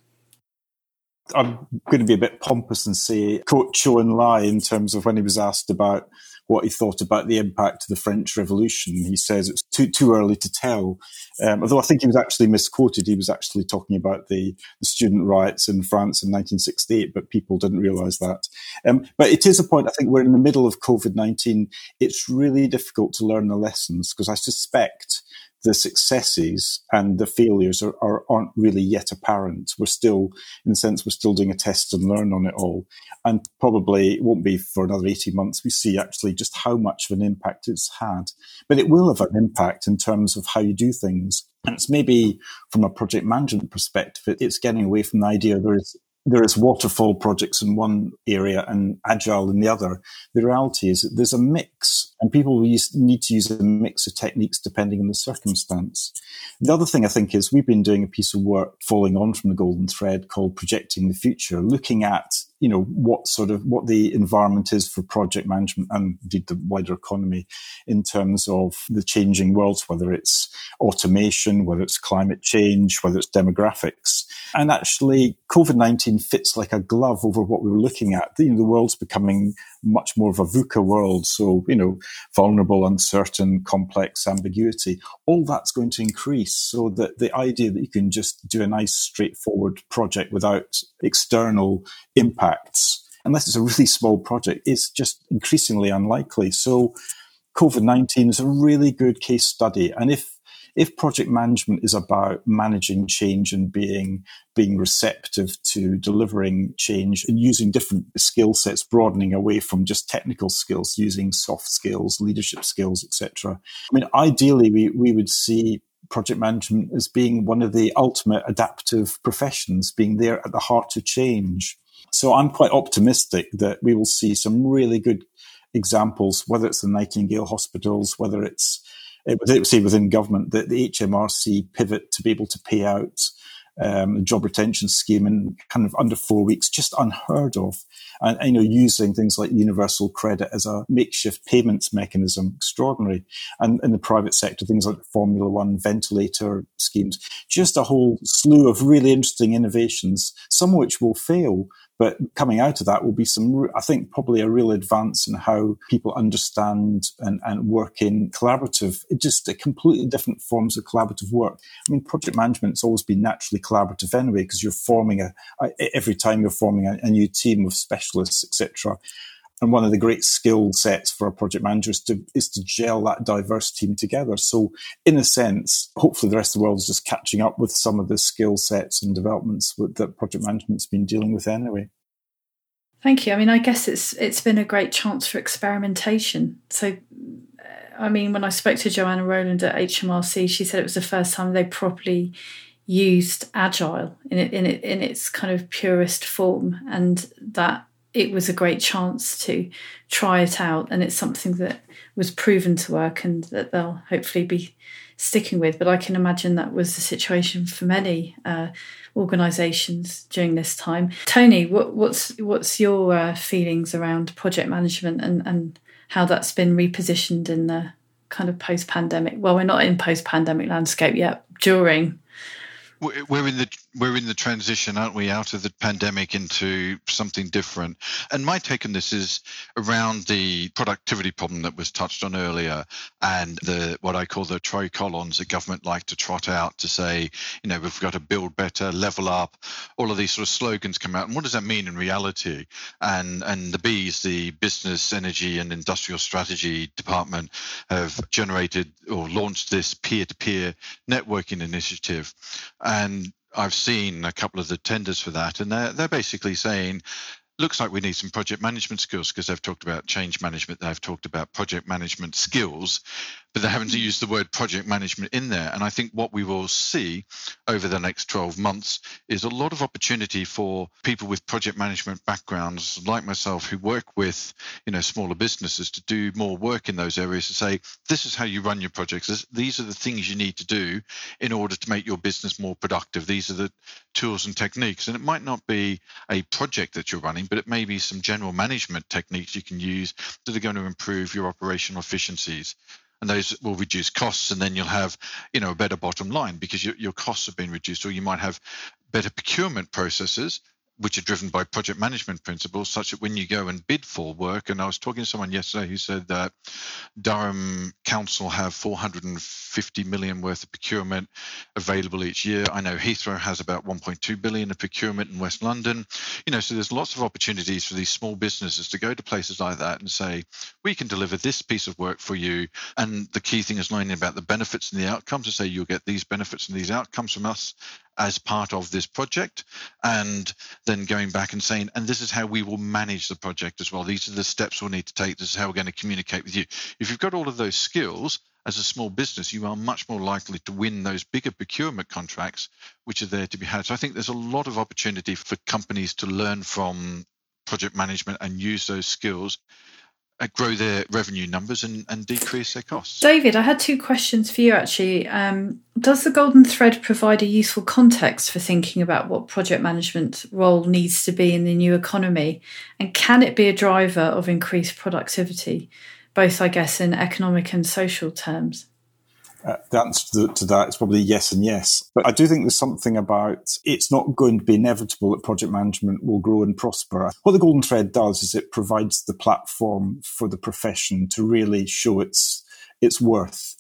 [SPEAKER 2] I'm going to be a bit pompous and say, quote Chou En-lai in terms of when he was asked about what he thought about the impact of the French Revolution. He says it's too too early to tell. Um, although I think he was actually misquoted. He was actually talking about the, the student riots in France in 1968, but people didn't realise that. Um, but it is a point. I think we're in the middle of COVID 19. It's really difficult to learn the lessons because I suspect the successes and the failures are, are, aren't really yet apparent. We're still, in a sense, we're still doing a test and learn on it all. And probably it won't be for another 18 months. We see actually just how much of an impact it's had. But it will have an impact in terms of how you do things. And it's maybe from a project management perspective, it's getting away from the idea there is there is waterfall projects in one area and agile in the other. The reality is that there's a mix and people use, need to use a mix of techniques depending on the circumstance. The other thing I think is we've been doing a piece of work following on from the golden thread called projecting the future, looking at you know what sort of what the environment is for project management and indeed the wider economy in terms of the changing worlds, whether it's automation, whether it's climate change, whether it's demographics. And actually, COVID nineteen fits like a glove over what we were looking at. You know, the world's becoming much more of a VUCA world, so you know, vulnerable, uncertain, complex, ambiguity. All that's going to increase. So that the idea that you can just do a nice, straightforward project without external impacts, unless it's a really small project, is just increasingly unlikely. So COVID 19 is a really good case study. And if if project management is about managing change and being being receptive to delivering change and using different skill sets broadening away from just technical skills using soft skills leadership skills etc i mean ideally we, we would see project management as being one of the ultimate adaptive professions being there at the heart of change. So I'm quite optimistic that we will see some really good examples, whether it's the Nightingale hospitals, whether it's say within government, that the HMRC pivot to be able to pay out um, job retention scheme in kind of under four weeks, just unheard of. And, you know, using things like universal credit as a makeshift payments mechanism, extraordinary. And in the private sector, things like Formula One ventilator schemes, just a whole slew of really interesting innovations, some of which will fail, but coming out of that will be some, I think, probably a real advance in how people understand and, and work in collaborative, just completely different forms of collaborative work. I mean, project management has always been naturally collaborative anyway, because you're forming a, every time you're forming a, a new team of specialists, etc. And one of the great skill sets for a project manager is to, is to gel that diverse team together. So, in a sense, hopefully the rest of the world is just catching up with some of the skill sets and developments that project management's been dealing with anyway.
[SPEAKER 1] Thank you. I mean, I guess it's it's been a great chance for experimentation. So, uh, I mean, when I spoke to Joanna Rowland at HMRC, she said it was the first time they properly used agile in it in it in its kind of purest form, and that it was a great chance to try it out and it's something that was proven to work and that they'll hopefully be sticking with. But i can imagine that was the situation for many uh, organizations during this time. Tony what, what's what's your uh, feelings around project management and, and how that's been repositioned in the kind of post-pandemic well we're not in post-pandemic landscape yet during
[SPEAKER 4] we're in the we're in the transition, aren't we, out of the pandemic into something different? And my take on this is around the productivity problem that was touched on earlier, and the what I call the tricolons that government like to trot out to say, you know, we've got to build better, level up, all of these sort of slogans come out. And what does that mean in reality? And and the BEIS, the Business, Energy, and Industrial Strategy Department, have generated or launched this peer-to-peer networking initiative, and I've seen a couple of the tenders for that, and they're, they're basically saying looks like we need some project management skills because they've talked about change management, they've talked about project management skills, but they're having to use the word project management in there. And I think what we will see over the next 12 months is a lot of opportunity for people with project management backgrounds like myself who work with, you know, smaller businesses to do more work in those areas to say, this is how you run your projects. these are the things you need to do in order to make your business more productive. These are the tools and techniques. And it might not be a project that you're running, but it may be some general management techniques you can use that are going to improve your operational efficiencies and those will reduce costs and then you'll have you know a better bottom line because your, your costs have been reduced or you might have better procurement processes which are driven by project management principles, such that when you go and bid for work, and I was talking to someone yesterday who said that Durham Council have 450 million worth of procurement available each year. I know Heathrow has about 1.2 billion of procurement in West London. You know, so there's lots of opportunities for these small businesses to go to places like that and say, we can deliver this piece of work for you. And the key thing is learning about the benefits and the outcomes to say you'll get these benefits and these outcomes from us as part of this project and then going back and saying and this is how we will manage the project as well. These are the steps we'll need to take. This is how we're going to communicate with you. If you've got all of those skills as a small business you are much more likely to win those bigger procurement contracts which are there to be had. So i think there's a lot of opportunity for companies to learn from project management and use those skills grow their revenue numbers and, and decrease their costs.
[SPEAKER 1] David, I had two questions for you actually. Um, does the Golden Thread provide a useful context for thinking about what project management role needs to be in the new economy? And can it be a driver of increased productivity, both, I guess, in economic and social terms?
[SPEAKER 2] Uh, the answer to, to, that is probably yes and yes. But I do think there's something about it's not going to be inevitable that project management will grow and prosper. What the Golden Thread does is it provides the platform for the profession to really show its its worth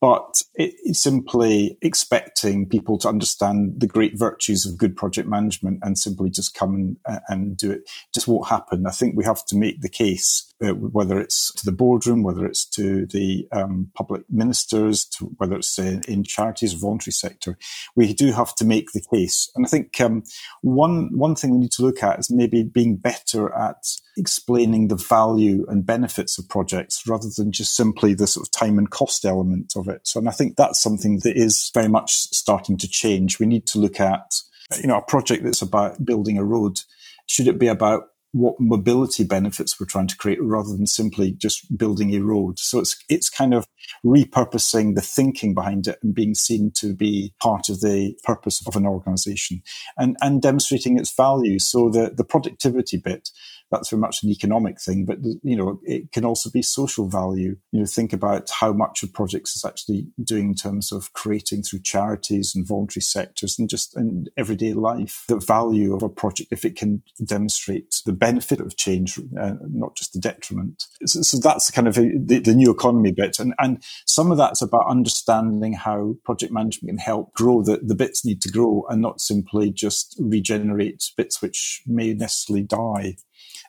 [SPEAKER 2] but it's simply expecting people to understand the great virtues of good project management and simply just come and, and do it just won't happen. I think we have to make the case, uh, whether it's to the boardroom, whether it's to the um, public ministers, to whether it's in, in, charities voluntary sector, we do have to make the case. And I think um, one one thing we need to look at is maybe being better at explaining the value and benefits of projects rather than just simply the sort of time and cost element of it. So, and I think that's something that is very much starting to change. We need to look at, you know, a project that's about building a road. Should it be about what mobility benefits we're trying to create rather than simply just building a road. So it's it's kind of repurposing the thinking behind it and being seen to be part of the purpose of an organization and, and demonstrating its value. So the, the productivity bit that's very much an economic thing, but you know, it can also be social value. You know, think about how much of projects is actually doing in terms of creating through charities and voluntary sectors and just in everyday life. The value of a project, if it can demonstrate the benefit of change, uh, not just the detriment. So, so that's kind of a, the, the new economy bit. And, and some of that's about understanding how project management can help grow the, the bits need to grow and not simply just regenerate bits which may necessarily die.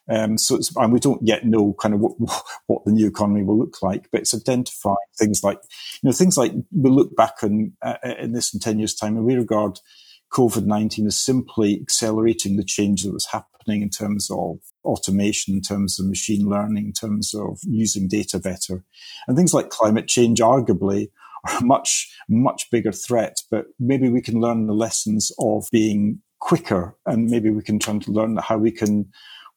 [SPEAKER 2] Um, so and we don't yet know kind of what, what the new economy will look like, but it's identifying things like, you know, things like we'll look back on uh, in this in 10 years time and we regard COVID-19 as simply accelerating the change that was happening in terms of automation, in terms of machine learning, in terms of using data better. And things like climate change arguably are a much, much bigger threat, but maybe we can learn the lessons of being quicker and maybe we can try to learn how we can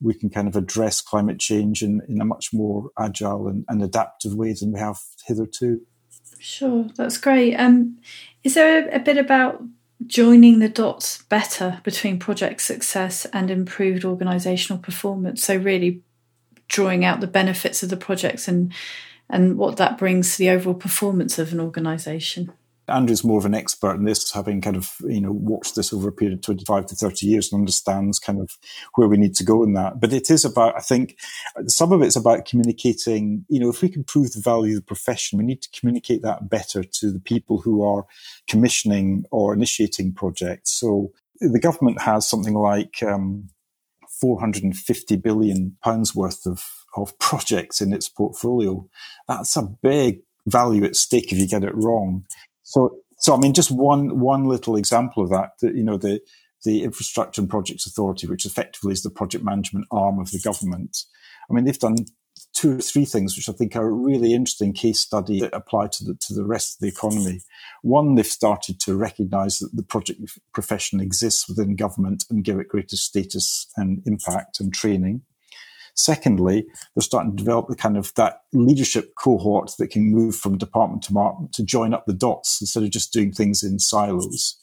[SPEAKER 2] we can kind of address climate change in, in a much more agile and, and adaptive way than we have hitherto.
[SPEAKER 1] Sure, that's great. Um, is there a, a bit about joining the dots better between project success and improved organisational performance? So really drawing out the benefits of the projects and and what that brings to the overall performance of an organisation.
[SPEAKER 2] Andrew's more of an expert in this, having kind of you know watched this over a period of twenty five to thirty years and understands kind of where we need to go in that. But it is about, I think, some of it's about communicating. You know, if we can prove the value of the profession, we need to communicate that better to the people who are commissioning or initiating projects. So the government has something like um, 450 billion pounds worth of of projects in its portfolio. That's a big value at stake if you get it wrong. So, so I mean, just one one little example of that. that you know, the the Infrastructure and Projects Authority, which effectively is the project management arm of the government. I mean, they've done two or three things which I think are a really interesting case study that apply to the to the rest of the economy. One, they've started to recognise that the project profession exists within government and give it greater status and impact and training. Secondly, they're starting to develop the kind of that leadership cohort that can move from department to department to join up the dots instead of just doing things in silos.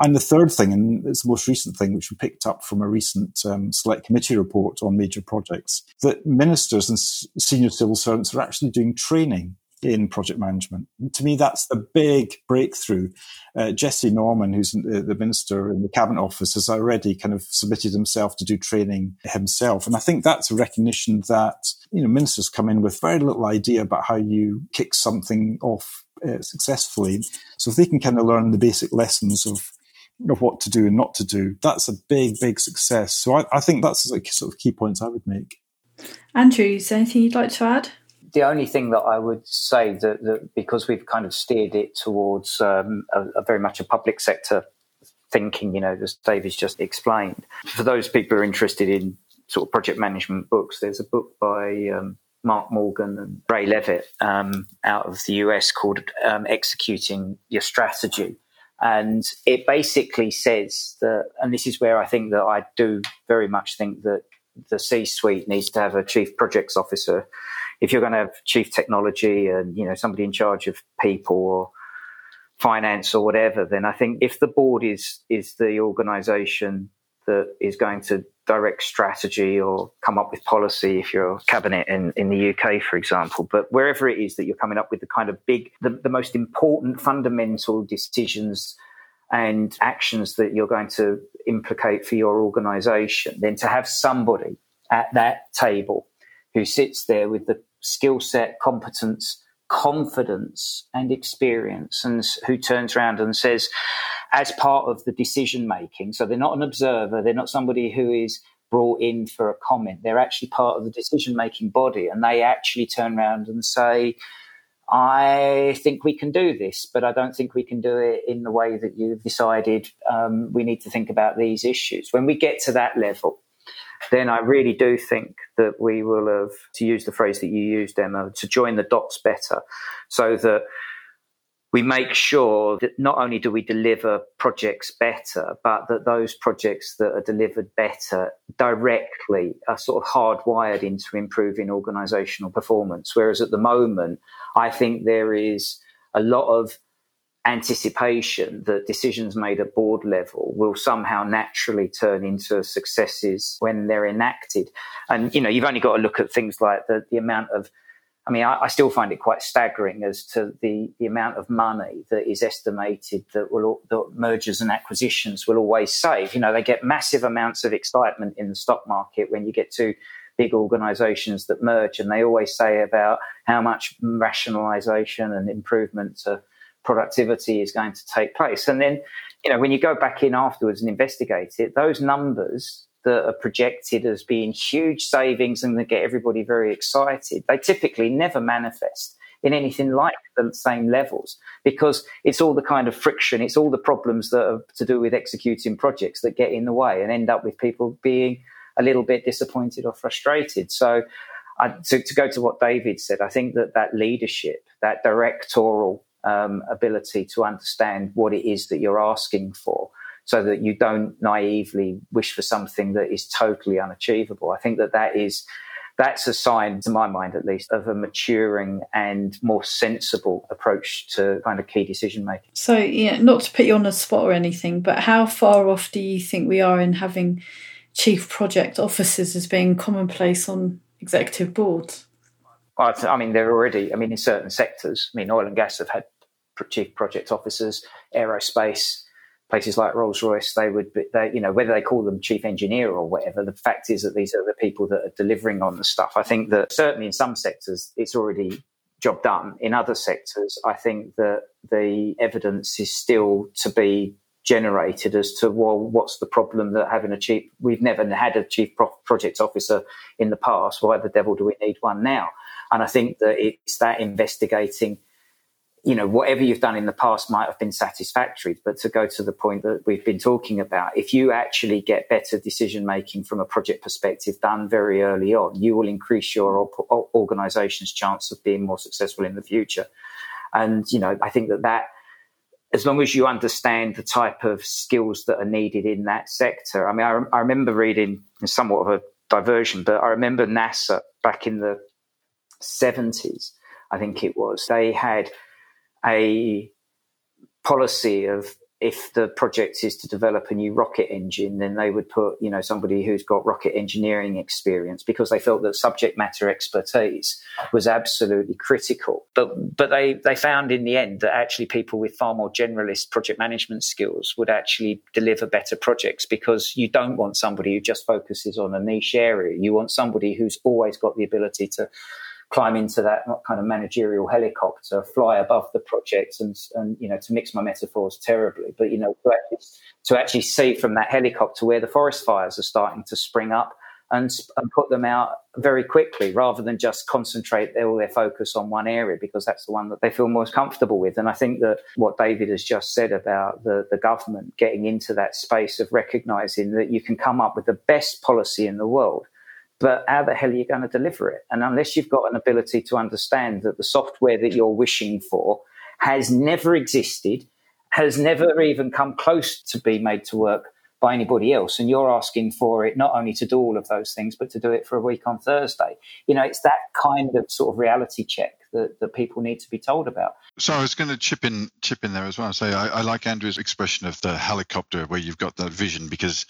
[SPEAKER 2] And the third thing, and it's the most recent thing, which we picked up from a recent um, select committee report on major projects, that ministers and s- senior civil servants are actually doing training in project management. And to me, that's the big breakthrough. Uh, Jesse Norman, who's the minister in the cabinet office, has already kind of submitted himself to do training himself. And I think that's a recognition that, you know, ministers come in with very little idea about how you kick something off uh, successfully. So if they can kind of learn the basic lessons of of what to do and not to do, that's a big, big success. So I, I think that's like sort of key points I would make.
[SPEAKER 1] Andrew, is there anything you'd like to add?
[SPEAKER 3] The only thing that I would say that, that because we've kind of steered it towards um, a, a very much a public sector thinking, you know, as David's just explained. For those people who are interested in sort of project management books, there's a book by um, Mark Morgan and Ray Levitt um, out of the US called um, Executing Your Strategy. And it basically says that, and this is where I think that I do very much think that the C suite needs to have a chief projects officer. If you're going to have chief technology and, you know, somebody in charge of people or finance or whatever, then I think if the board is, is the organization that is going to direct strategy or come up with policy if you're cabinet in, in the UK, for example. But wherever it is that you're coming up with the kind of big, the, the most important fundamental decisions and actions that you're going to implicate for your organization, then to have somebody at that table who sits there with the skill set, competence, confidence, and experience, and who turns around and says, as part of the decision making, so they're not an observer, they're not somebody who is brought in for a comment, they're actually part of the decision making body, and they actually turn around and say, I think we can do this, but I don't think we can do it in the way that you've decided um, we need to think about these issues. When we get to that level, then I really do think that we will have, to use the phrase that you used, Emma, to join the dots better so that we make sure that not only do we deliver projects better, but that those projects that are delivered better directly are sort of hardwired into improving organizational performance. Whereas at the moment, I think there is a lot of anticipation that decisions made at board level will somehow naturally turn into successes when they're enacted. And, you know, you've only got to look at things like the, the amount of I mean, I, I, still find it quite staggering as to the, the amount of money that is estimated that will that mergers and acquisitions will always save. You know, they get massive amounts of excitement in the stock market when you get to big organisations that merge, and they always say about how much rationalisation and improvement to productivity is going to take place. And then, you know, when you go back in afterwards and investigate it, those numbers that are projected as being huge savings and that get everybody very excited, they typically never manifest in anything like the same levels because it's all the kind of friction, it's all the problems that are to do with executing projects that get in the way and end up with people being a little bit disappointed or frustrated. So, I, to, to go to what David said, I think that that leadership, that directorial um, ability to understand what it is that you're asking for, so that you don't naively wish for something that is totally unachievable. I think that that is that's a sign, to my mind at least, of a maturing and more sensible approach to kind of key decision making.
[SPEAKER 1] So, yeah, not to put you on the spot or anything, but how far off do you think we are in having chief project officers as being commonplace on executive boards?
[SPEAKER 3] I mean, they're already, I mean, in certain sectors, I mean, oil and gas have had chief project officers, aerospace, places like Rolls Royce, they would be, they, you know, whether they call them chief engineer or whatever, the fact is that these are the people that are delivering on the stuff. I think that certainly in some sectors, it's already job done. In other sectors, I think that the evidence is still to be generated as to well, what's the problem that having a chief? We've never had a chief project officer in the past. Why the devil do we need one now? And I think that it's that investigating you know, whatever you've done in the past might have been satisfactory, but to go to the point that we've been talking about, if you actually get better decision making from a project perspective done very early on, you will increase your organization's chance of being more successful in the future. And, you know, I think that that, as long as you understand the type of skills that are needed in that sector. I mean, I, I remember reading somewhat of a diversion, but I remember NASA back in the 70s, I think it was, they had a policy of if the project is to develop a new rocket engine, then they would put, you know, somebody who's got rocket engineering experience because they felt that subject matter expertise was absolutely critical. But but they they found in the end that actually people with far more generalist project management skills would actually deliver better projects because you don't want somebody who just focuses on a niche area. You want somebody who's always got the ability to climb into that kind of managerial helicopter, fly above the project, and and you know to mix my metaphors terribly, but you know to actually, to actually see from that helicopter where the forest fires are starting to spring up. And, and put them out very quickly rather than just concentrate all their focus on one area because that's the one that they feel most comfortable with. And I think that what David has just said about the, the government getting into that space of recognizing that you can come up with the best policy in the world, but how the hell are you going to deliver it? And unless you've got an ability to understand that the software that you're wishing for has never existed, has never even come close to be made to work by anybody else, and you're asking for it not only to do all of those things, but to do it for a week on Thursday. You know, it's that kind of sort of reality check that, that people need to be told about.
[SPEAKER 4] So I was going to chip in chip in there as well. Say I, I, like Andrew's expression of the helicopter where you've got that vision because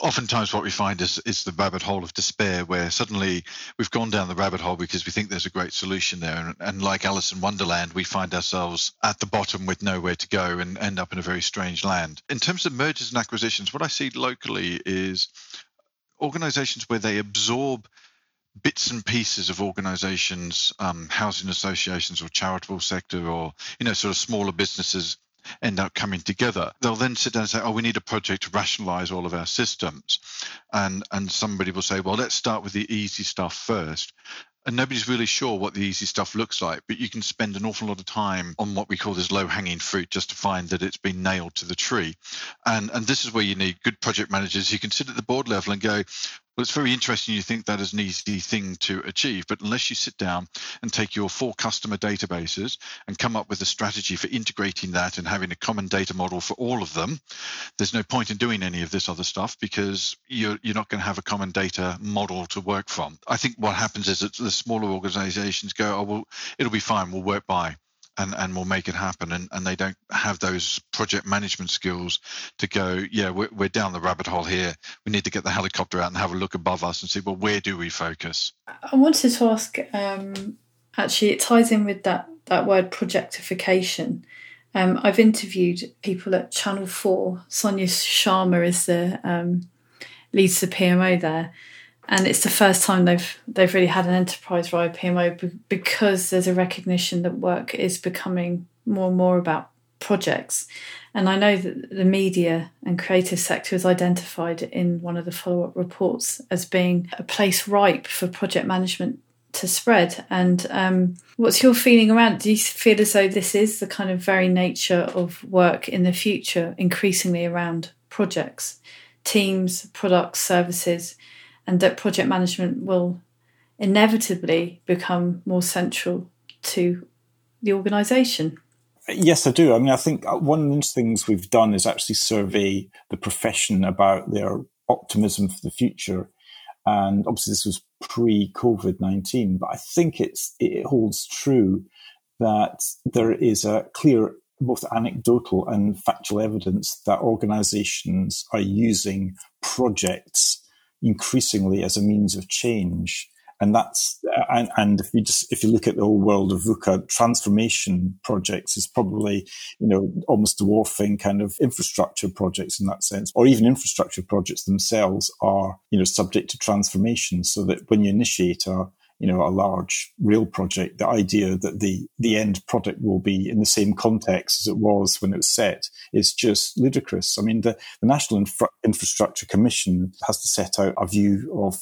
[SPEAKER 4] oftentimes what we find is is the rabbit hole of despair where suddenly we've gone down the rabbit hole because we think there's a great solution there and, and like Alice in Wonderland we find ourselves at the bottom with nowhere to go and end up in a very strange land. In terms of mergers and acquisitions, what I see locally is organizations where they absorb bits and pieces of organizations, um, housing associations or charitable sector or, you know, sort of smaller businesses end up coming together. They'll then sit down and say, oh, we need a project to rationalize all of our systems. And, and somebody will say, well, let's start with the easy stuff first and nobody's really sure what the easy stuff looks like but you can spend an awful lot of time on what we call this low hanging fruit just to find that it's been nailed to the tree and and this is where you need good project managers who can sit at the board level and go well, it's very interesting you think that is an easy thing to achieve, but unless you sit down and take your four customer databases and come up with a strategy for integrating that and having a common data model for all of them, there's no point in doing any of this other stuff because you're, you're not going to have a common data model to work from. I think what happens is that the smaller organizations go, oh, well, it'll be fine, we'll work by and, and will make it happen. And, and they don't have those project management skills to go, yeah, we're, we're down the rabbit hole here. We need to get the helicopter out and have a look above us and see, well, where do we focus?
[SPEAKER 1] I wanted to ask, um, actually, it ties in with that, that word projectification. Um, I've interviewed people at Channel 4. Sonia Sharma is the um, leads the PMO there and it's the first time they've they've really had an enterprise wide PMO because there's a recognition that work is becoming more and more about projects. And I know that the media and creative sector is identified in one of the follow up reports as being a place ripe for project management to spread. And um, what's your feeling around? Do you feel as though this is the kind of very nature of work in the future, increasingly around projects, teams, products, services? And that project management will inevitably become more central to the organisation.
[SPEAKER 2] Yes, I do. I mean, I think one of the things we've done is actually survey the profession about their optimism for the future. And obviously, this was pre COVID 19, but I think it's, it holds true that there is a clear, both anecdotal and factual evidence that organizations are using projects increasingly as a means of change. And that's and, and if you just if you look at the whole world of VUCA, transformation projects is probably you know almost dwarfing kind of infrastructure projects in that sense, or even infrastructure projects themselves are you know subject to transformation. So that when you initiate a you know, a large rail project, the idea that the, the end product will be in the same context as it was when it was set is just ludicrous. I mean, the, the National Infra- Infrastructure Commission has to set out a view of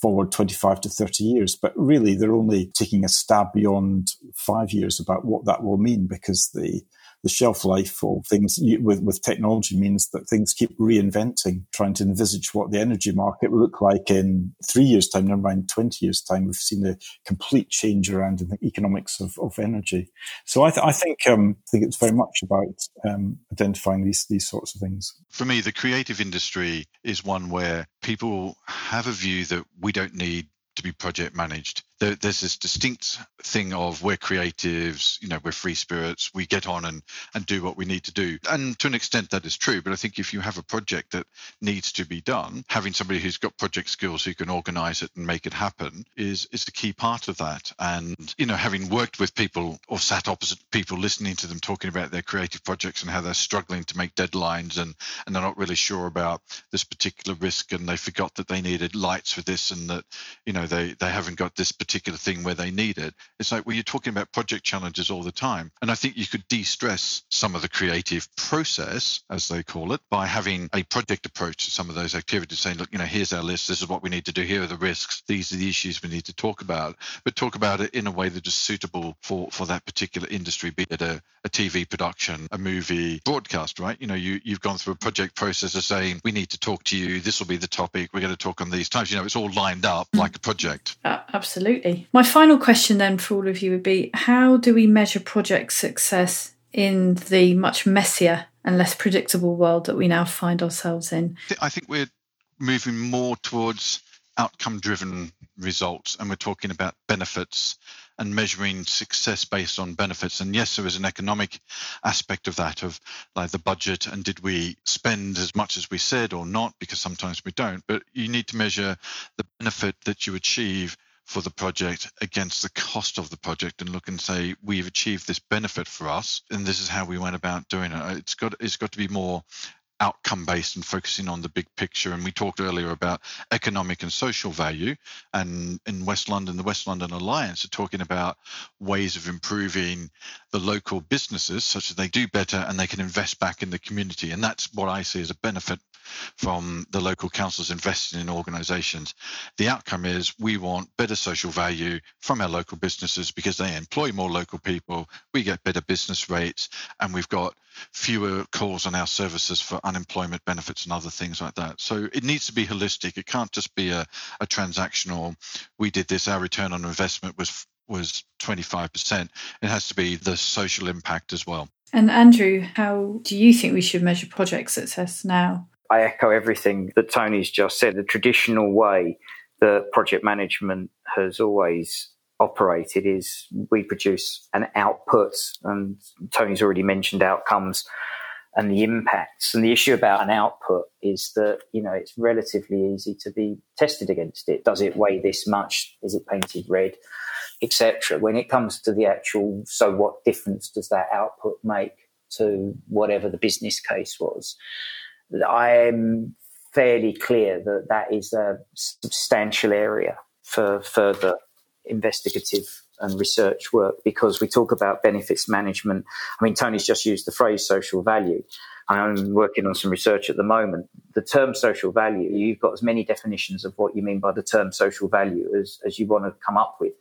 [SPEAKER 2] forward 25 to 30 years, but really they're only taking a stab beyond five years about what that will mean because the the shelf life of things with, with technology means that things keep reinventing, trying to envisage what the energy market will look like in three years' time, never mind 20 years' time. We've seen a complete change around in the economics of, of energy. So I, th- I think um, I think it's very much about um, identifying these these sorts of things.
[SPEAKER 4] For me, the creative industry is one where people have a view that we don't need to be project managed there, there's this distinct thing of we're creatives, you know, we're free spirits, we get on and and do what we need to do, and to an extent that is true. But I think if you have a project that needs to be done, having somebody who's got project skills who can organise it and make it happen is is the key part of that. And you know, having worked with people or sat opposite people, listening to them talking about their creative projects and how they're struggling to make deadlines and and they're not really sure about this particular risk and they forgot that they needed lights for this and that you know they they haven't got this particular thing where they need it. It's like well you're talking about project challenges all the time. And i think you could de-stress some of the creative process as they call it by having a project approach to some of those activities saying look you know here's our list. This is what we need to do. Here are the risks. These are the issues we need to talk about. But talk about it in a way that is suitable for for that particular industry be it a, a tv production a movie broadcast right? You know you you've gone through a project process of saying we need to talk to you. This will be the topic. We're going to talk on these times. You know it's all lined up mm. like a project.
[SPEAKER 1] Uh, absolutely my final question then for all of you would be how do we measure project success in the much messier and less predictable world that we now find ourselves in
[SPEAKER 4] i think we're moving more towards outcome driven results and we're talking about benefits and measuring success based on benefits. And yes, there is an economic aspect of that, of like the budget and did we spend as much as we said or not, because sometimes we don't. But you need to measure the benefit that you achieve for the project against the cost of the project and look and say we've achieved this benefit for us and this is how we went about doing it. It's got it's got to be more outcome based and focusing on the big picture. And we talked earlier about economic and social value. And in West London, the West London Alliance are talking about ways of improving the local businesses such that they do better and they can invest back in the community. And that's what I see as a benefit from the local councils investing in organizations. The outcome is we want better social value from our local businesses because they employ more local people, we get better business rates, and we've got fewer calls on our services for unemployment benefits and other things like that. So it needs to be holistic. It can't just be a, a transactional, we did this, our return on investment was was 25%. It has to be the social impact as well.
[SPEAKER 1] And Andrew, how do you think we should measure project success now?
[SPEAKER 3] I echo everything that Tony's just said. The traditional way that project management has always operated is we produce an output, and Tony's already mentioned outcomes and the impacts. And the issue about an output is that, you know, it's relatively easy to be tested against it. Does it weigh this much? Is it painted red? Etc. When it comes to the actual, so what difference does that output make to whatever the business case was? I'm fairly clear that that is a substantial area for further investigative and research work because we talk about benefits management. I mean, Tony's just used the phrase social value. I'm working on some research at the moment. The term social value, you've got as many definitions of what you mean by the term social value as, as you want to come up with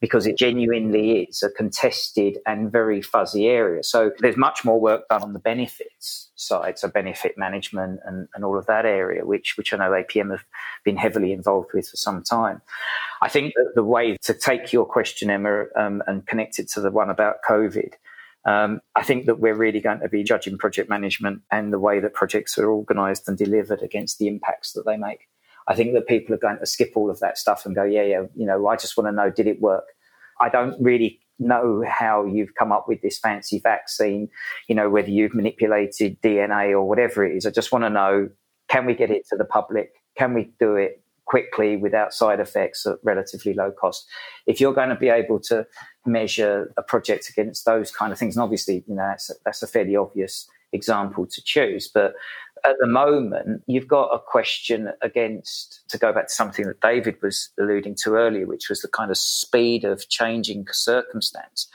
[SPEAKER 3] because it genuinely is a contested and very fuzzy area. So there's much more work done on the benefits side, so benefit management and, and all of that area, which which I know APM have been heavily involved with for some time. I think that the way to take your question, Emma, um, and connect it to the one about COVID. Um, I think that we're really going to be judging project management and the way that projects are organised and delivered against the impacts that they make. I think that people are going to skip all of that stuff and go, yeah, yeah, you know, I just want to know, did it work? I don't really know how you've come up with this fancy vaccine, you know, whether you've manipulated DNA or whatever it is. I just want to know, can we get it to the public? Can we do it quickly without side effects at relatively low cost? If you're going to be able to measure a project against those kind of things, and obviously, you know, that's a, that's a fairly obvious example to choose, but at the moment, you've got a question against, to go back to something that David was alluding to earlier, which was the kind of speed of changing circumstance.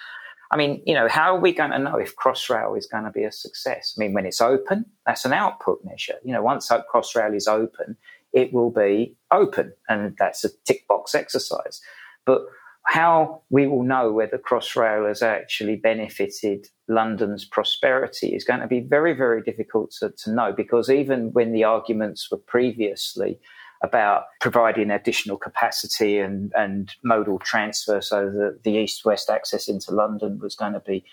[SPEAKER 3] I mean, you know, how are we going to know if Crossrail is going to be a success? I mean, when it's open, that's an output measure. You know, once Crossrail is open, it will be open, and that's a tick box exercise. But how we will know whether Crossrail has actually benefited London's prosperity is going to be very, very difficult to, to know because even when the arguments were previously about providing additional capacity and, and modal transfer so that the east west access into London was going to be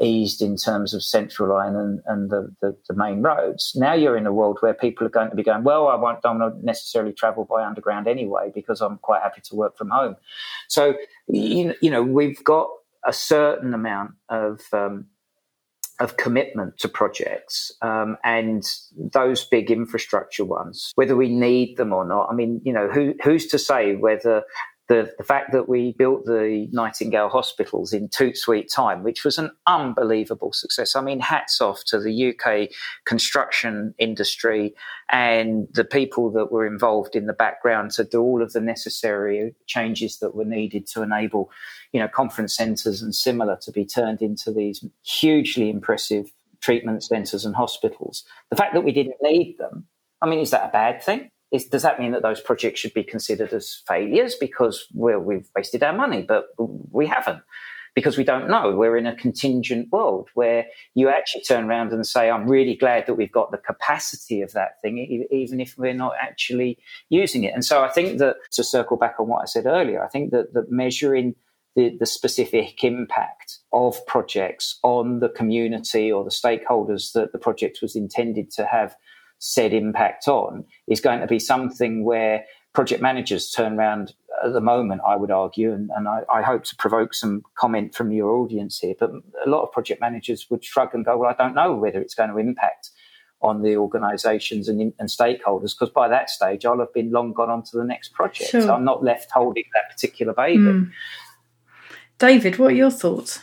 [SPEAKER 3] eased in terms of Central Line and, and the, the, the, main roads. Now you're in a world where people are going to be going, well, I won't, don't necessarily travel by underground anyway because I'm quite happy to work from home. So, you, you know, we've got a certain amount of um, of commitment to projects um, and those big infrastructure ones, whether we need them or not. I mean, you know, who, who's to say whether the, the fact that we built the Nightingale hospitals in two sweet time, which was an unbelievable success. I mean, hats off to the UK construction industry and the people that were involved in the background to do all of the necessary changes that were needed to enable, you know, conference centres and similar to be turned into these hugely impressive treatment centres and hospitals. The fact that we didn't need them, I mean, is that a bad thing? Is, does that mean that those projects should be considered as failures because well, we've wasted our money? But we haven't because we don't know. We're in a contingent world where you actually turn around and say, I'm really glad that we've got the capacity of that thing, even if we're not actually using it. And so I think that to circle back on what I said earlier, I think that, that measuring the, the specific impact of projects on the community or the stakeholders that the project was intended to have said impact on is going to be something where project managers turn around at the moment, I would argue, and, and I, I, hope to provoke some comment from your audience here, but a lot of project managers would shrug and go, well, I don't know whether it's going to impact on the organisations and, and, stakeholders, because by that stage, I'll have been long gone on to the next project. Sure. So I'm not left holding that particular baby. Mm.
[SPEAKER 1] David, what are your thoughts?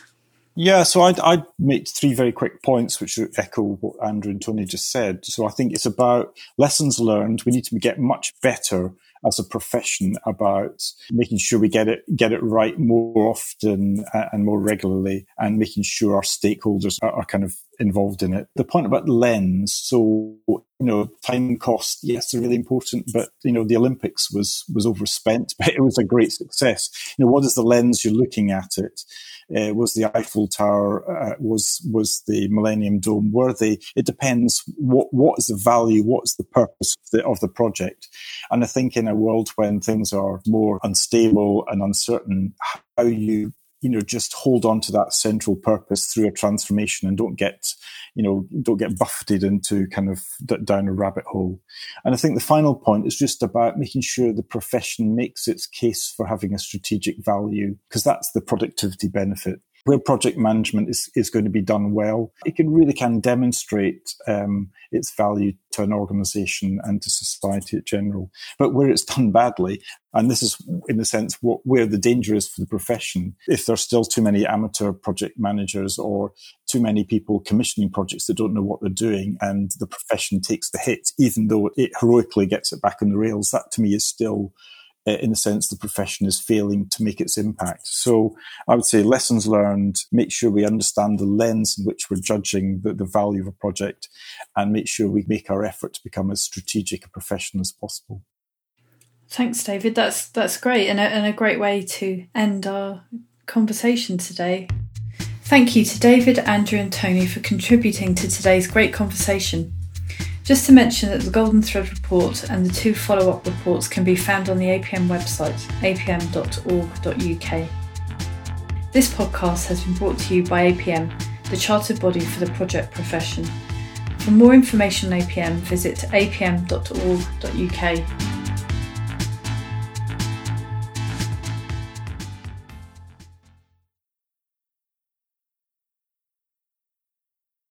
[SPEAKER 2] Yeah, so I'd, I'd, make three very quick points, which echo what Andrew and Tony just said. So I think it's about lessons learned. We need to get much better as a profession about making sure we get it get it right more often uh, and more regularly, and making sure our stakeholders are, are kind of involved in it. The point about lens, so you know, time cost, yes, they're really important, but you know, the Olympics was was overspent, but it was a great success. You know, what is the lens you're looking at it? Uh, was the Eiffel Tower? Uh, was was the Millennium Dome? worthy? It depends. What what is the value? What's the purpose of the, of the project? And I think in a world when things are more unstable and uncertain, how you you know just hold on to that central purpose through a transformation and don't get you know don't get buffeted into kind of down a rabbit hole. And i think the final point is just about making sure the profession makes its case for having a strategic value because that's the productivity benefit where project management is, is going to be done well, it can really can demonstrate um, its value to an organization and to society in general. But where it's done badly, and this is in a sense what, where the danger is for the profession, if there's still too many amateur project managers or too many people commissioning projects that don't know what they're doing and the profession takes the hit, even though it heroically gets it back on the rails, that to me is still Uh, in the sense the profession is failing to make its impact. So I would say lessons learned, make sure we understand the lens in which we're judging the, the value of a project and make sure we make our effort to become as strategic a profession as possible.
[SPEAKER 1] Thanks, David. That's that's great and a, and a great way to end our conversation today. Thank you to David, Andrew, and Tony for contributing to today's great conversation. Just to mention that the Golden Thread report and the two follow up reports can be found on the APM website, apm.org.uk. This podcast has been brought to you by APM, the chartered body for the project profession. For more information on APM, visit apm.org.uk